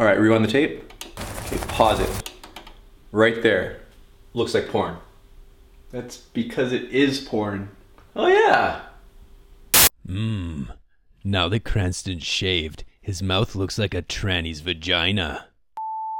All right, rewind the tape. Okay, pause it. Right there. Looks like porn. That's because it is porn. Oh yeah. Mmm. Now that Cranston's shaved, his mouth looks like a tranny's vagina.